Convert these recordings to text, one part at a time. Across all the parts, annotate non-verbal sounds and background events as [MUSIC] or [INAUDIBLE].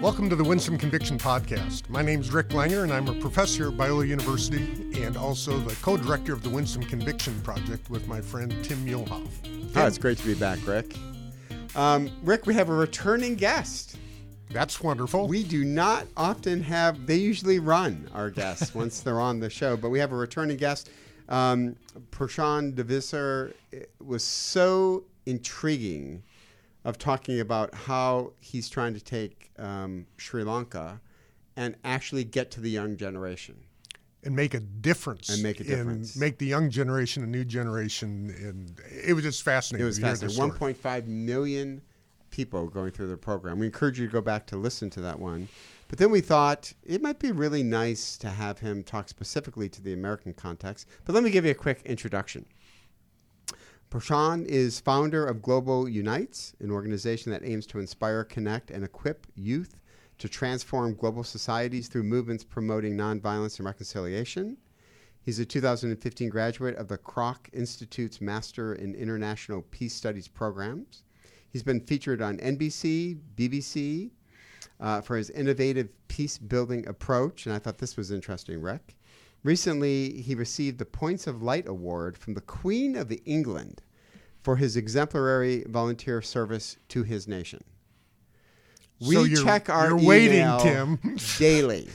Welcome to the Winsome Conviction Podcast. My name is Rick Langer, and I'm a professor at Biola University and also the co director of the Winsome Conviction Project with my friend Tim Muehlhoff. Oh, it's great to be back, Rick. Um, Rick, we have a returning guest. That's wonderful. We do not often have, they usually run our guests [LAUGHS] once they're on the show, but we have a returning guest. Um, Prashan De Visser was so intriguing of talking about how he's trying to take um, Sri Lanka and actually get to the young generation. and make a difference. And make a difference. And make the young generation a new generation. And it was just fascinating. It was to hear this fascinating. 1.5 million people going through the program. We encourage you to go back to listen to that one. But then we thought it might be really nice to have him talk specifically to the American context. But let me give you a quick introduction. Prashan is founder of Global Unites, an organization that aims to inspire, connect, and equip youth to transform global societies through movements promoting nonviolence and reconciliation. He's a 2015 graduate of the Kroc Institute's Master in International Peace Studies programs. He's been featured on NBC, BBC uh, for his innovative peace building approach, and I thought this was interesting, Rick. Recently, he received the Points of Light Award from the Queen of England for his exemplary volunteer service to his nation. We So check our you're waiting, email Tim. [LAUGHS] daily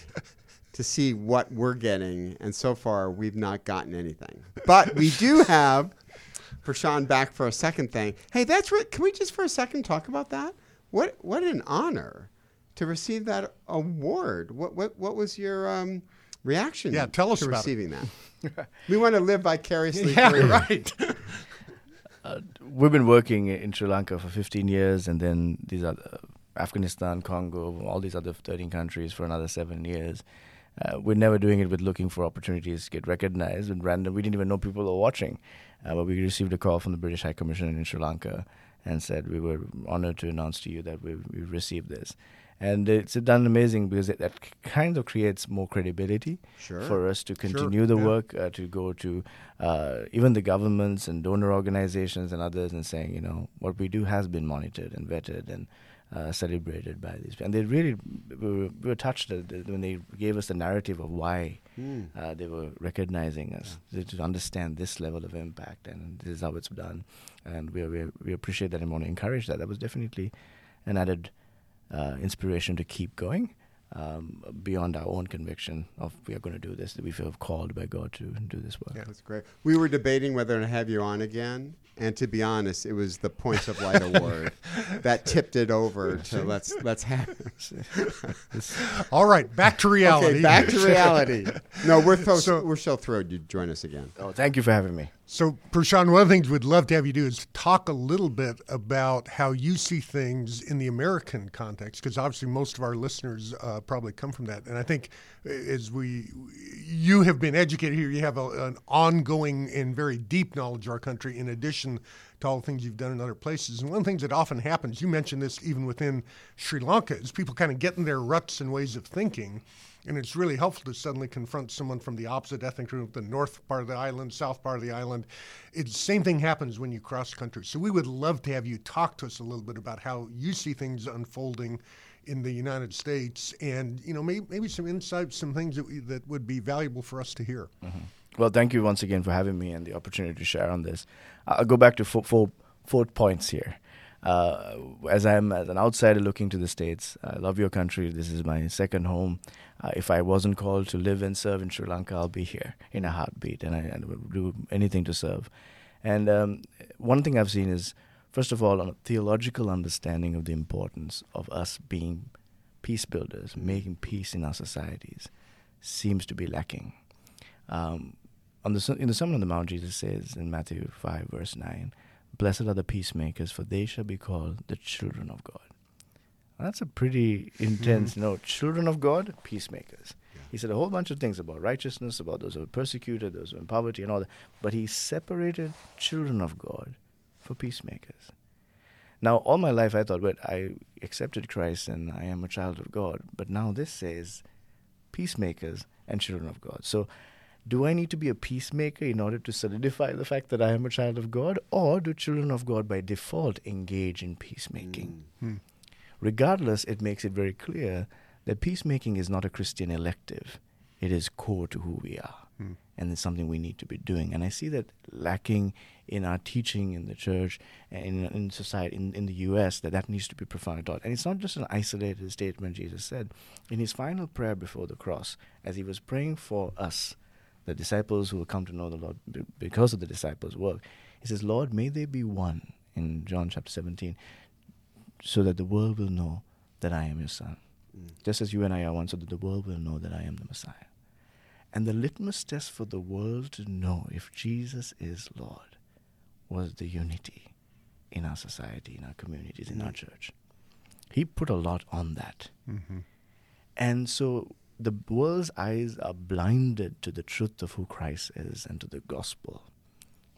to see what we're getting, and so far we've not gotten anything. But we do have Prashan back for a second thing. Hey, that's right. Can we just for a second talk about that? What what an honor to receive that award. What what what was your um, reaction? Yeah, tell us to about it. receiving that. [LAUGHS] we want to live vicariously Yeah, through you. right. [LAUGHS] we've been working in Sri Lanka for 15 years, and then these other Afghanistan, Congo, all these other 13 countries for another seven years. Uh, we're never doing it with looking for opportunities to get recognized and random. We didn't even know people were watching, uh, but we received a call from the British High Commissioner in Sri Lanka and said we were honored to announce to you that we we received this. And it's done amazing because it, that kind of creates more credibility Sure. for us to Sure, continue the yeah. work, uh, to go to uh, even the governments and donor organizations and others and saying, you know, what we do has been monitored and vetted and uh, celebrated by these. And they really we were, we were touched when they gave us the narrative of why uh, they were recognizing us to, to understand this level of impact and this is how it's done. And we, we, we appreciate that and want to encourage that. That was definitely an added uh, inspiration to keep going um, beyond our own conviction of we are going to do this, that we feel called by God to do this work. Yeah. That's great. We were debating whether to have you on again, and to be honest, it was the Points of Light Award [LAUGHS] that tipped it over to let's let's have. [LAUGHS] All right, back to reality. Okay, back to reality. [LAUGHS] No, we're so, So- we're so thrilled you'd join us again. Oh, thank you for having me. So, Prashan, one of the things we'd love to have you do is talk a little bit about how you see things in the American context, because obviously most of our listeners uh, probably come from that. And I think uh, as we, you have been educated here, you have a, an ongoing and very deep knowledge of our country, in addition to all the things you've done in other places. And one of the things that often happens, you mentioned this even within Sri Lanka, is people kind of get in their ruts and ways of thinking. And it's really helpful to suddenly confront someone from the opposite ethnic group, the north part of the island, south part of the island. It's the same thing happens when you cross country. So we would love to have you talk to us a little bit about how you see things unfolding in the United States, and you know maybe, maybe some insights, some things that we, that would be valuable for us to hear. Mm-hmm. Well, thank you once again for having me and the opportunity to share on this. I'll go back to four, four, four points here. Uh, as I'm as an outsider looking to the States, I love your country. This is my second home. Uh, if I wasn't called to live and serve in Sri Lanka, I'll be here in a heartbeat, and I, would do anything to serve. And um, one thing I've seen is, first of all, a theological understanding of the importance of us being peace builders, making peace in our societies, seems to be lacking. Um, on the in the Sermon on the Mount, Jesus says in Matthew five verse nine, "Blessed are the peacemakers, for they shall be called the children of God." That's a pretty intense hmm. note. Children of God, peacemakers. He said a whole bunch of things about righteousness, about those who are persecuted, those who are in poverty, and all that. But he separated children of God for peacemakers. Now, all my life I thought, well, I accepted Christ and I am a child of God. But now this says peacemakers and children of God. So, do I need to be a peacemaker in order to solidify the fact that I am a child of God? Or do children of God by default engage in peacemaking? Regardless, it makes it very clear that peacemaking is not a Christian elective. It is core to who we are. Hmm. And it's something we need to be doing. And I see that lacking in our teaching in the church and in, in society, in, in the U.S., that that needs to be profoundly taught. And it's not just an isolated statement Jesus said. In his final prayer before the cross, as he was praying for us, the disciples who will come to know the Lord because of the disciples' work, he says, Lord, may they be one in John chapter 17, so that the world will know that I am your son. Just as you and I are one, so that the world will know that I am the Messiah. And the litmus test for the world to know if Jesus is Lord was the unity in our society, in our communities, in our church. He put a lot on that. Mm-hmm. And so the world's eyes are blinded to the truth of who Christ is and to the gospel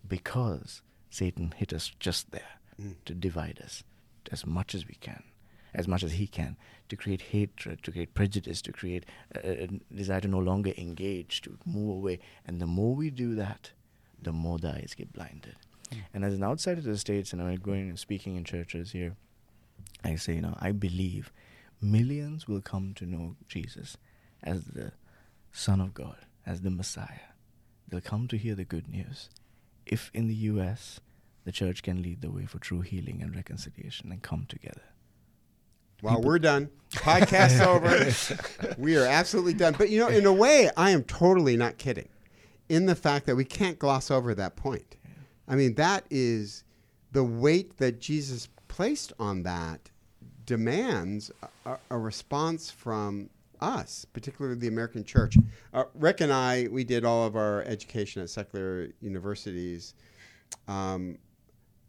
because Satan hit us just there Mm. to divide us as much as we can, as much as he can, to create hatred, to create prejudice, to create a, a desire to no longer engage, to move away. And the more we do that, the more the eyes get blinded. And as an outsider to the States, and I'm going and speaking in churches here, I say, you know, I believe millions will come to know Jesus as the Son of God, as the Messiah. They'll come to hear the good news. If in the U.S., the church can lead the way for true healing and reconciliation and come together. Well, we're done. Podcast [LAUGHS] over. We are absolutely done. But you know, in a way, I am totally not kidding. In the fact that we can't gloss over that point. I mean, that is the weight that Jesus placed on that demands a, a response from us, particularly the American church. Uh, Rick and I, we did all of our education at secular universities. Um,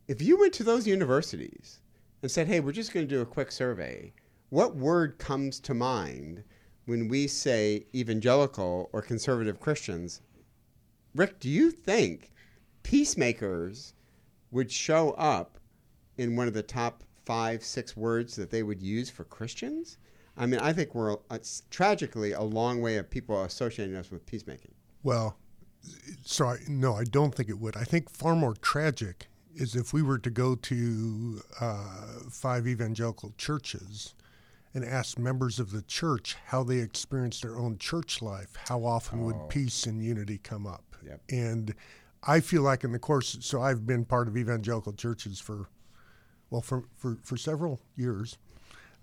if you went to those universities and said, hey, we're just going to do a quick survey, what word comes to mind when we say evangelical or conservative Christians? Rick, do you think peacemakers would show up in one of the top five, six words that they would use for Christians? I mean, I think we're uh, tragically a long way of people associating us with peacemaking. Well, so I, no, I don't think it would. I think far more tragic is if we were to go to uh, five evangelical churches and ask members of the church how they experienced their own church life, how often Oh. would peace and unity come up? Yep. And I feel like in the course, so I've been part of evangelical churches for, well, for, for, for several years,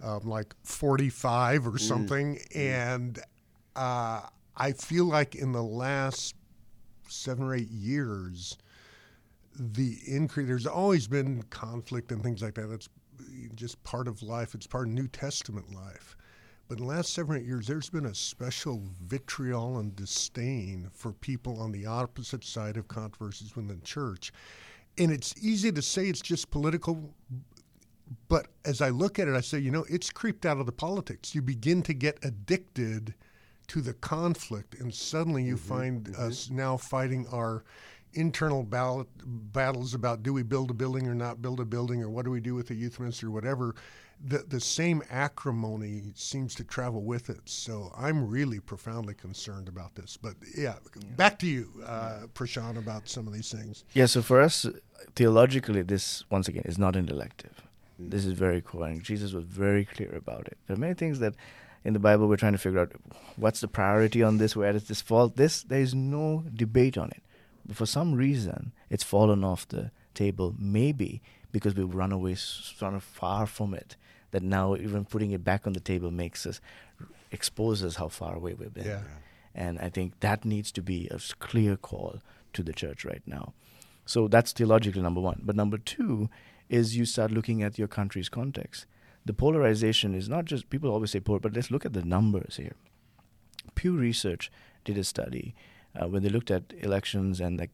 um, like 45 or something. And uh, I feel like in the last seven or eight years, the increase, there's always been conflict and things like that. That's just part of life, it's part of New Testament life. But in the last seven or eight years, there's been a special vitriol and disdain for people on the opposite side of controversies within the church. And it's easy to say it's just political, but as I look at it, I say, you know, it's creeped out of the politics. You begin to get addicted to the conflict, and suddenly you find us now fighting our internal ballot, battles about do we build a building or not build a building, or what do we do with the youth ministry, or whatever. The, the same acrimony seems to travel with it. So I'm really profoundly concerned about this. But yeah, back to you, uh, Prashan, about some of these things. Yeah, so for us, theologically, this, once again, is not an elective. This is very core, and Jesus was very clear about it. There are many things that in the Bible we're trying to figure out what's the priority on this, where does this fall? This, there is no debate on it. But for some reason, it's fallen off the table, maybe because we've run away sort of far from it, that now even putting it back on the table makes us, exposes how far away we've been. Yeah. And I think that needs to be a clear call to the church right now. So that's theologically number one. But number two is you start looking at your country's context. The polarization is not just, people always say polar, but let's look at the numbers here. Pew Research did a study uh, when they looked at elections and like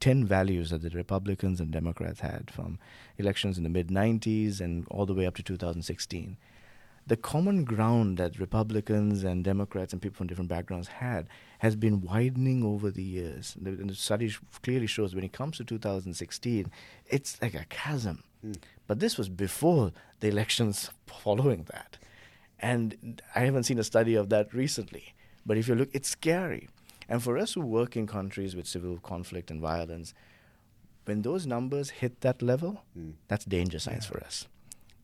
10 values that the Republicans and Democrats had from elections in the mid 90s and all the way up to 2016 the common ground that Republicans and Democrats and people from different backgrounds had has been widening over the years. The, and the study sh- clearly shows when it comes to 2016, it's like a chasm. Hmm. But this was before the elections [LAUGHS] following that. And I haven't seen a study of that recently. But if you look, it's scary. And for us who work in countries with civil conflict and violence, when those numbers hit that level, hmm. that's danger signs for us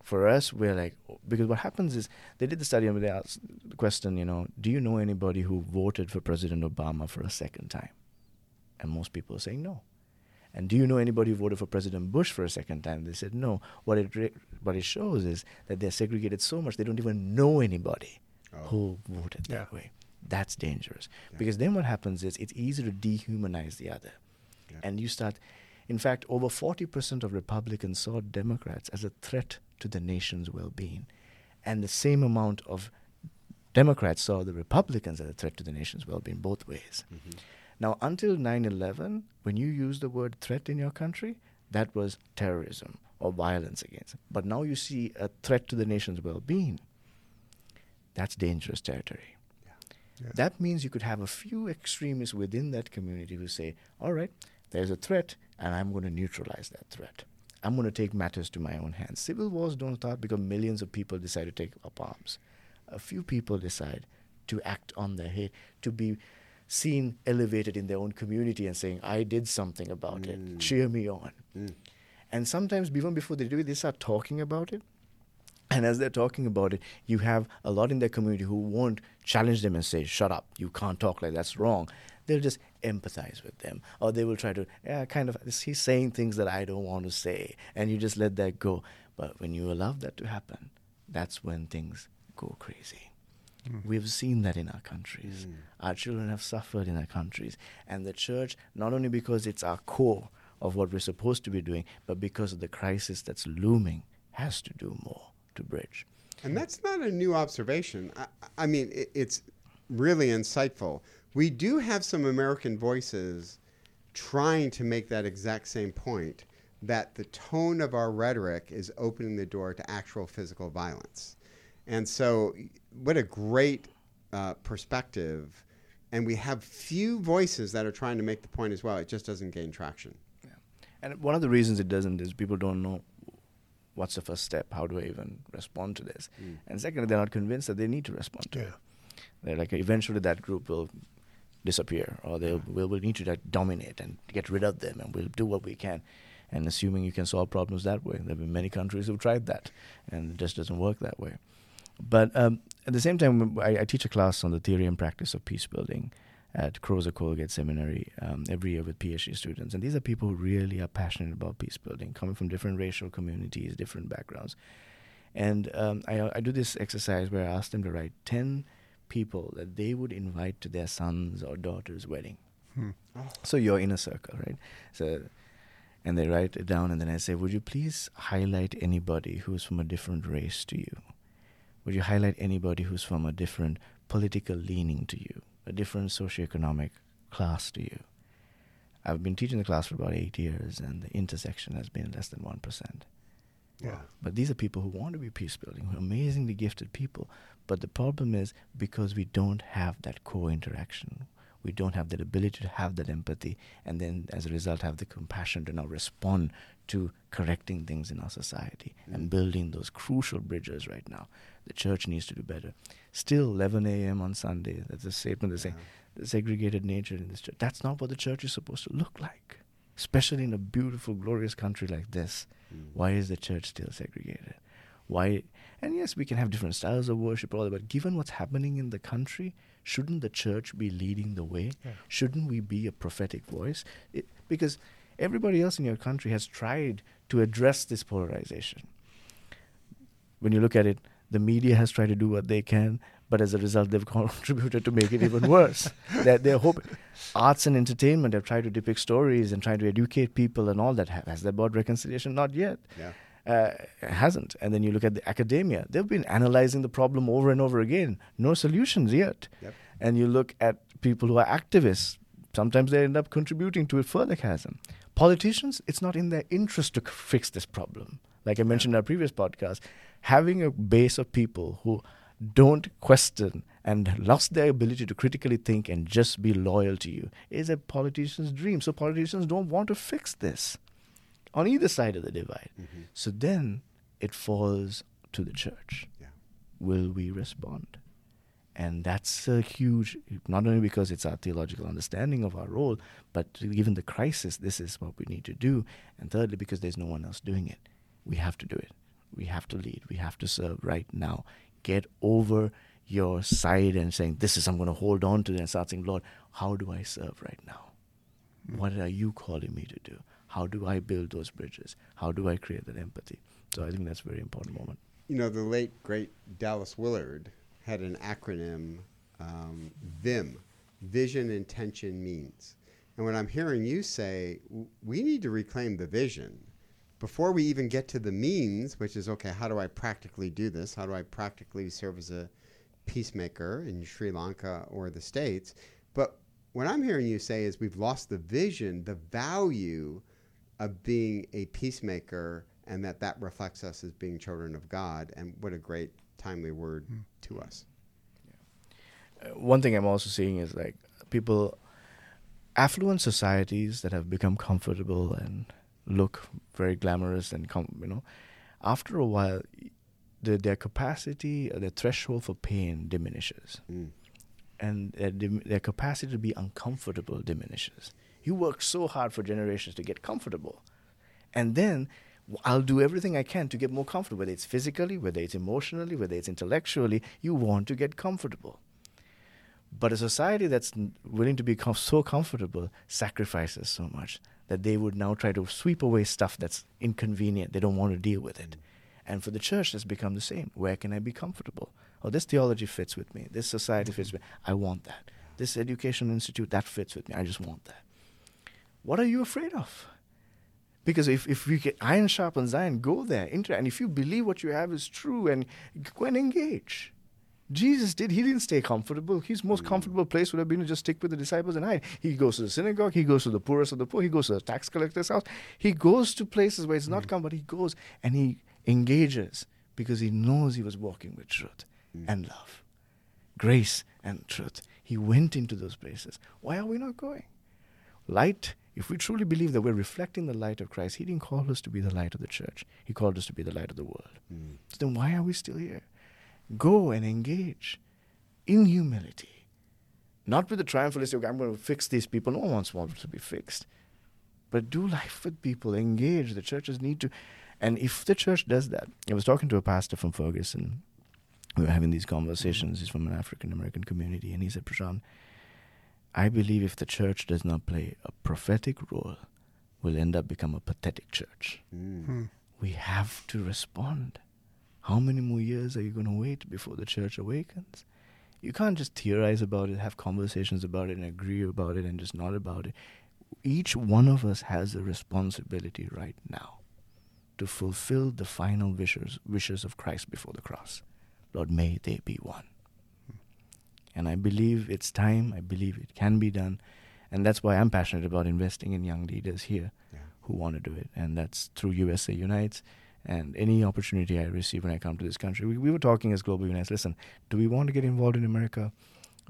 For us, we're like, oh, because what happens is they did the study and they asked the question, you know, do you know anybody who voted for President Obama for a second time? And most people are saying no. And do you know anybody who voted for President Bush for a second time? They said no. What it re- what it shows is that they're segregated so much they don't even know anybody Oh. who voted Yeah. that way. That's dangerous Yeah. because then what happens is it's easy to dehumanize the other, Yeah. and you start. In fact, over forty percent of Republicans saw Democrats as a threat to the nation's well-being, and the same amount of Democrats saw the Republicans as a threat to the nation's well-being both ways. Mhm. Now, until 9 11, when you use the word threat in your country, that was terrorism or violence against. But now you see a threat to the nation's well being. That's dangerous territory. Yeah. That means you could have a few extremists within that community who say, all right, there's a threat, and I'm going to neutralize that threat. I'm going to take matters to my own hands. Civil wars don't start because millions of people decide to take up arms. A few people decide to act on their hate, to be seen elevated in their own community and saying, I did something about Mm. it. Cheer me on. Mm. And sometimes, even before they do it, they start talking about it. And as they're talking about it, you have a lot in their community who won't challenge them and say, shut up, you can't talk like that's wrong. They'll just empathize with them. Or they will try to, yeah, kind of, he's saying things that I don't want to say. And you just let that go. But when you allow that to happen, that's when things go crazy. We've seen that in our countries. Mm. Our children have suffered in our countries. And the church, not only because it's our core of what we're supposed to be doing, but because of the crisis that's looming, has to do more to bridge. And that's not a new observation. I, I mean, it, it's really insightful. We do have some American voices trying to make that exact same point that the tone of our rhetoric is opening the door to actual physical violence. And so, what a great uh, perspective. And we have few voices that are trying to make the point as well. It just doesn't gain traction. And one of the reasons it doesn't is people don't know what's the first step. How do I even respond to this? Mm. And secondly, they're not convinced that they need to respond to Yeah. it. They're like, eventually that group will disappear, or they'll we'll, we'll need to dominate and get rid of them, and we'll do what we can. And assuming you can solve problems that way, there have been many countries who've tried that, and it just doesn't work that way. But um, at the same time, I, I teach a class on the theory and practice of peace building at Crozer Colgate Seminary um, every year with PhD students. And these are people who really are passionate about peace building, coming from different racial communities, different backgrounds. And um, I, I do this exercise where I ask them to write 10 people that they would invite to their son's or daughter's wedding. Hmm. So your inner circle, right? So, and they write it down, and then I say, "Would you please highlight anybody who's from a different race to you? Would you highlight anybody who's from a different political leaning to you, a different socioeconomic class to you?" I've been teaching the class for about eight years, and the intersection has been less than one percent. Yeah. But these are people who want to be peace building, who are amazingly gifted people. But the problem is because we don't have that core interaction, we don't have that ability to have that empathy, and then as a result, have the compassion to now respond to correcting things in our society and Mm. building those crucial bridges right now. The church needs to do better. Still, 11 a.m. on Sunday, that's a statement they're saying the segregated nature in this church. That's not what the church is supposed to look like, especially in a beautiful, glorious country like this. Mm. Why is the church still segregated? Why? And yes, we can have different styles of worship, all that, but given what's happening in the country, shouldn't the church be leading the way? Yeah. Shouldn't we be a prophetic voice? It, because everybody else in your country has tried to address this polarization. When you look at it, the media has tried to do what they can, but as a result, they've [LAUGHS] contributed to make it even worse. that their hope, arts and entertainment have tried to depict stories and trying to educate people and all that. Has that brought reconciliation? Not yet. Yeah. Uh, it hasn't. And then you look at the academia; they've been analyzing the problem over and over again. No solutions yet. Yep. And you look at people who are activists. Sometimes they end up contributing to a further chasm. Politicians, it's not in their interest to fix this problem. Like I mentioned in our previous podcast, having a base of people who don't question and lost their ability to critically think and just be loyal to you is a politician's dream. So politicians don't want to fix this on either side of the divide. Mhm. So then it falls to the church. Yeah. Will we respond? And that's a huge, not only because it's our theological understanding of our role, but given the crisis, this is what we need to do. And thirdly, because there's no one else doing it. We have to do it. We have to lead. We have to serve right now. Get over your side and saying, This is, I'm going to hold on to it and start saying, Lord, how do I serve right now? Mm. What are you calling me to do? How do I build those bridges? How do I create that empathy? So I think that's a very important moment. You know, the late, great Dallas Willard had an acronym, um, VIM, Vision, Intention, Means. And what I'm hearing you say, we need to reclaim the vision before we even get to the means, which is okay, how do I practically do this? How do I practically serve as a peacemaker in Sri Lanka or the States? But what I'm hearing you say is we've lost the vision, the value of being a peacemaker, and that that reflects us as being children of God. And what a great, timely word mm. to us. Yeah. Uh, one thing I'm also seeing is like people affluent societies that have become comfortable and look very glamorous and come, you know after a while the, their capacity their threshold for pain diminishes mm. and their, their capacity to be uncomfortable diminishes you work so hard for generations to get comfortable and then I'll do everything I can to get more comfortable, whether it's physically, whether it's emotionally, whether it's intellectually. You want to get comfortable. But a society that's willing to be com- so comfortable sacrifices so much that they would now try to sweep away stuff that's inconvenient. They don't want to deal with it. And for the church, it's become the same. Where can I be comfortable? Oh, this theology fits with me. This society fits with me. I want that. This education institute, that fits with me. I just want that. What are you afraid of? Because if, if we get iron sharpens iron, go there. Inter- and if you believe what you have is true, and go and engage. Jesus did. He didn't stay comfortable. His most mm. comfortable place would have been to just stick with the disciples and hide. He goes to the synagogue. He goes to the poorest of the poor. He goes to the tax collector's house. He goes to places where it's not mm. come, but he goes and he engages because he knows he was walking with truth mm. and love, grace and truth. He went into those places. Why are we not going? Light, if we truly believe that we're reflecting the light of Christ, He didn't call us to be the light of the church. He called us to be the light of the world. Mm. So then why are we still here? Go and engage in humility. Not with the triumphalistic, okay, I'm going to fix these people. No one wants, wants to be fixed. But do life with people, engage. The churches need to. And if the church does that, I was talking to a pastor from Ferguson. We were having these conversations. He's from an African American community. And he said, Prashan, I believe if the church does not play a prophetic role, we'll end up become a pathetic church. Mm. We have to respond. How many more years are you going to wait before the church awakens? You can't just theorize about it, have conversations about it, and agree about it, and just not about it. Each one of us has a responsibility right now to fulfill the final wishes, wishes of Christ before the cross. Lord, may they be one. And I believe it's time. I believe it can be done. And that's why I'm passionate about investing in young leaders here yeah. who want to do it. And that's through USA Unites and any opportunity I receive when I come to this country. We, we were talking as Global Unites. Listen, do we want to get involved in America?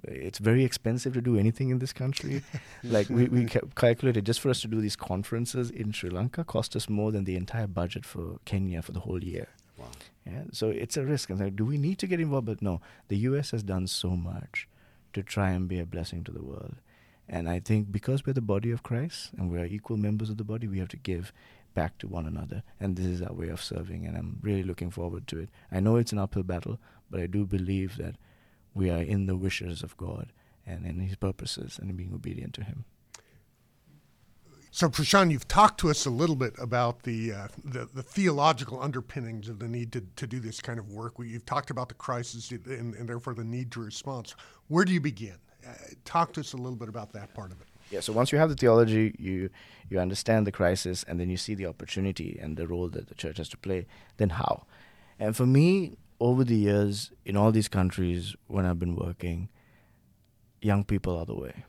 It's very expensive to do anything in this country. [LAUGHS] like we, we ca- calculated just for us to do these conferences in Sri Lanka cost us more than the entire budget for Kenya for the whole year. Wow. Yeah, so it's a risk. And like, do we need to get involved? But no, the U.S. has done so much to try and be a blessing to the world. And I think because we're the body of Christ and we are equal members of the body, we have to give back to one another. And this is our way of serving, and I'm really looking forward to it. I know it's an uphill battle, but I do believe that we are in the wishes of God and in His purposes and being obedient to Him. So, Prashan, you've talked to us a little bit about the, uh, the, the theological underpinnings of the need to, to do this kind of work. We, you've talked about the crisis and, and, therefore the need to respond. Where do you begin? Uh, talk to us a little bit about that part of it. Yeah, so once you have the theology, you you understand the crisis, and then you see the opportunity and the role that the church has to play. Then how? And for me, over the years, in all these countries, when I've been working, young people are the way.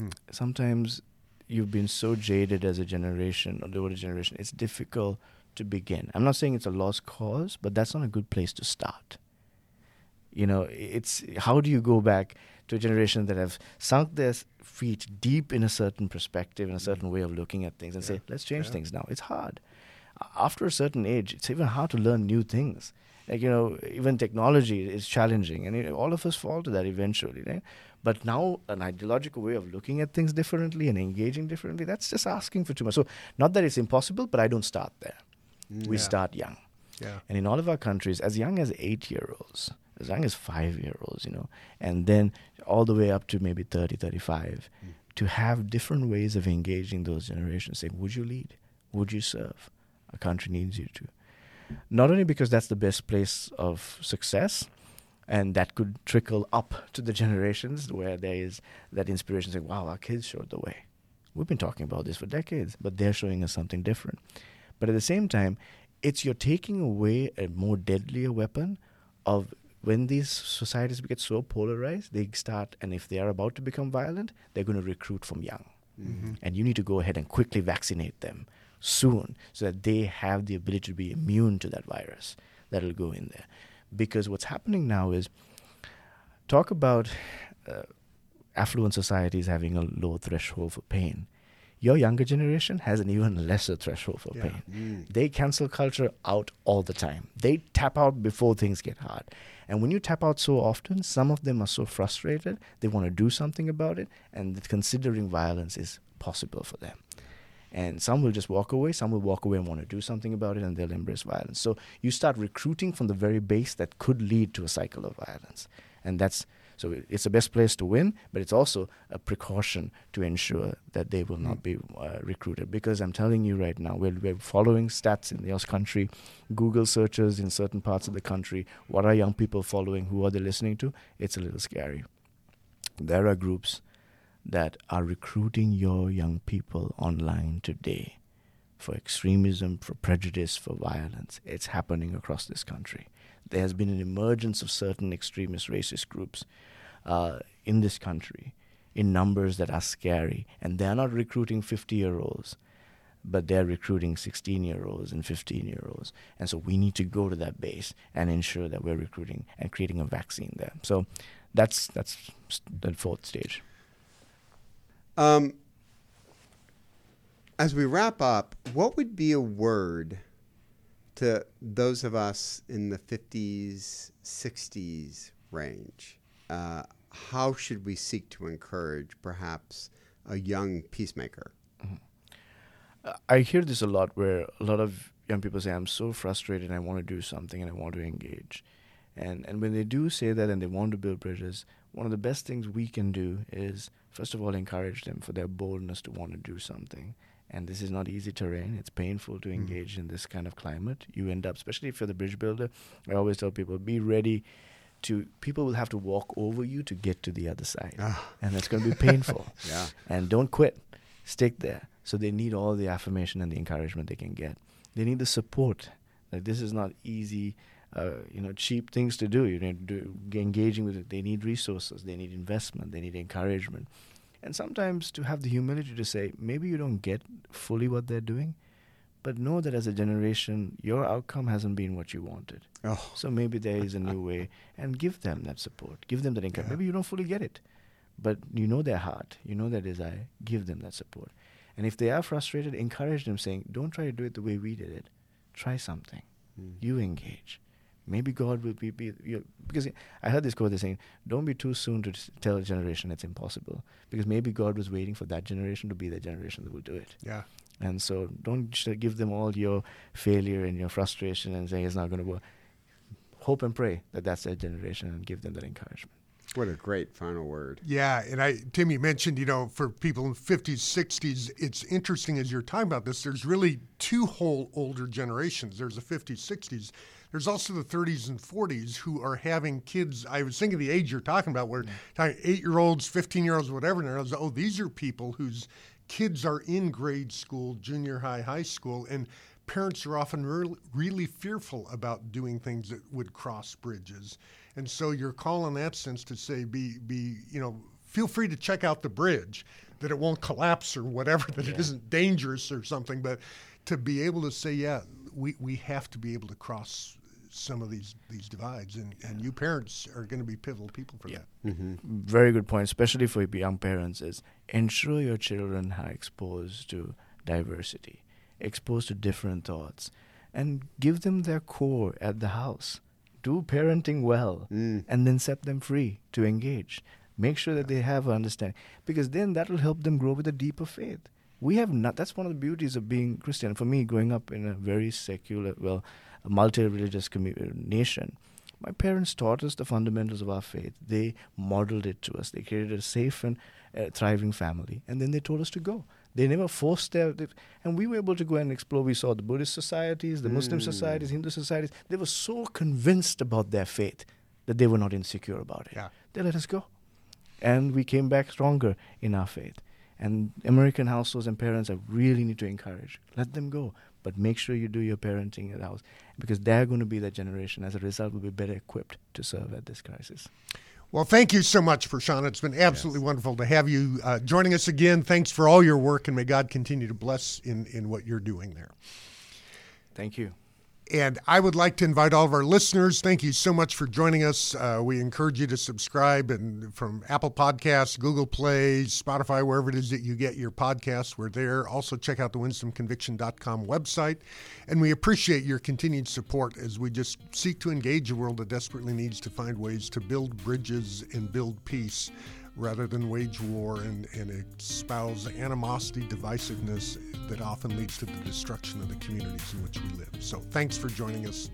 Hmm. Sometimes you've been so jaded as a generation or the older generation, it's difficult to begin. I'm not saying it's a lost cause, but that's not a good place to start. You know, it's how do you go back to a generation that have sunk their feet deep in a certain perspective and a certain way of looking at things and yeah. say, let's change yeah. things now. It's hard. After a certain age, it's even hard to learn new things. Like, you know, even technology is challenging, and it, all of us fall to that eventually. Right? But now, an ideological way of looking at things differently and engaging differently, that's just asking for too much. So, not that it's impossible, but I don't start there. Mm, we start young. Yeah. And in all of our countries, as young as eight year olds, as young as five year olds, you know, and then all the way up to maybe 30, 35, Mm. to have different ways of engaging those generations, saying, Would you lead? Would you serve? A country needs you to. Not only because that's the best place of success, and that could trickle up to the [LAUGHS] generations where there is that inspiration saying, wow, our kids showed the way. We've been talking about this for decades, but they're showing us something different. But at the same time, it's you're taking away a more deadlier weapon of when these societies get so polarized, they start, and if they are about to become violent, they're going to recruit from young. Mm-hmm. And you need to go ahead and quickly vaccinate them soon so that they have the ability to be immune to that virus that'll go in there. Because what's happening now is talk about uh, affluent societies having a low threshold for pain. Your younger generation has an even lesser threshold for Yeah. pain. Mm. They cancel culture out all the time. They tap out before things get hard. And when you tap out so often, some of them are so frustrated, they want to do something about it, and considering violence is possible for them. And some will just walk away, some will walk away and want to do something about it, and they'll embrace violence. So you start recruiting from the very base that could lead to a cycle of violence. And that's so it's the best place to win, but it's also a precaution to ensure that they will not be uh, recruited. Because I'm telling you right now, we're, we're following stats in your country, Google searches in certain parts of the country. What are young people following? Who are they listening to? It's a little scary. There are groups that are recruiting your young people online today for extremism, for prejudice, for violence. It's happening across this country. There has been an emergence of certain extremist racist groups uh, in this country in numbers that are scary. And they're not recruiting 50 year olds, but they're recruiting 16 year olds and 15 year olds. And so we need to go to that base and ensure that we're recruiting and creating a vaccine there. So that's, that's the fourth stage. Um, as we wrap up, what would be a word to those of us in the 50s, 60s range? Uh, how should we seek to encourage perhaps a young peacemaker? Uh, I hear this a lot where a lot of young people say, I'm so frustrated, I want to do something and I want to engage. And, and when they do say that and they want to build bridges, one of the best things we can do is, first of all, encourage them for their boldness to want to do something. And this is not easy terrain. It's painful to engage in this kind of climate. You end up, especially if you're the bridge builder, I always tell people, be ready to, people will have to walk over you to get to the other side. Ah. And that's going to be painful. [LAUGHS] Yeah. And don't quit. Stick there. So they need all the affirmation and the encouragement they can get. They need the support. Like this is not easy, uh, you know, cheap things to do. You need to do, engaging with it. They need resources. They need investment. They need encouragement. And sometimes to have the humility to say, maybe you don't get fully what they're doing, but know that as a generation, your outcome hasn't been what you wanted. Oh, So maybe there is a new way, and give them that support. Give them that encouragement. Yeah. Maybe you don't fully get it, but you know their heart, you know their desire. Give them that support. And if they are frustrated, encourage them, saying, "Don't try to do it the way we did it. Try something. Mm. You engage. Maybe God will be, be you because I heard this quote they're saying, "Don't be too soon to tell a generation it's impossible, because maybe God was waiting for that generation to be the generation that will do it." Yeah. And so don't give them all your failure and your frustration and say it's not going to work. Hope and pray that that's their generation and give them that encouragement. what a great final word. Yeah, and I Tim, you mentioned, you know, for people in the 50s, 60s, it's interesting as you're talking about this, there's really two whole older generations. There's the 50s, 60s. There's also the 30s and 40s who are having kids. I was thinking the age you're talking about, where mm. eight year olds, 15 year olds, whatever. And I was, oh, these are people whose kids are in grade school, junior high, high school, and parents are often really, really fearful about doing things that would cross bridges. And so your call in that sense to say, be, be, you know, feel free to check out the bridge, that it won't collapse or whatever, [LAUGHS] that it isn't dangerous or something, but to be able to say, yeah, we, we have to be able to cross some of these these divides, and, and you parents are going to be pivotal people for Yeah. that. Mm-hmm. Very good point, especially for young parents, is ensure your children are exposed to diversity, exposed to different thoughts, and give them their core at the house. Do parenting well, Mm. and then set them free to engage. Make sure that they have an understanding, because then that will help them grow with a deeper faith. We have not. That's one of the beauties of being Christian. For me, growing up in a very secular, well, a multi-religious nation. My parents taught us the fundamentals of our faith. They modeled it to us. They created a safe and uh, thriving family, and then they told us to go. They never forced their, they, and we were able to go and explore. We saw the Buddhist societies, the Muslim Mm. societies, Hindu societies. They were so convinced about their faith that they were not insecure about it. Yeah. They let us go, and we came back stronger in our faith. And American households and parents, I really need to encourage. Let them go, but make sure you do your parenting at house because they're going to be that generation. As a result, will be better equipped to serve at this crisis. Well, thank you so much, for Prashan. It's been absolutely wonderful to have you uh, joining us again. Thanks for all your work, and may God continue to bless in, in what you're doing there. Thank you. And I would like to invite all of our listeners. Thank you so much for joining us. Uh, we encourage you to subscribe and from Apple Podcasts, Google Play, Spotify, wherever it is that you get your podcasts. We're there. Also, check out the WinsomeConviction.com website. And we appreciate your continued support as we just seek to engage a world that desperately needs to find ways to build bridges and build peace rather than wage war and, and espouse animosity, divisiveness that often leads to the destruction of the communities in which we live. So thanks for joining us.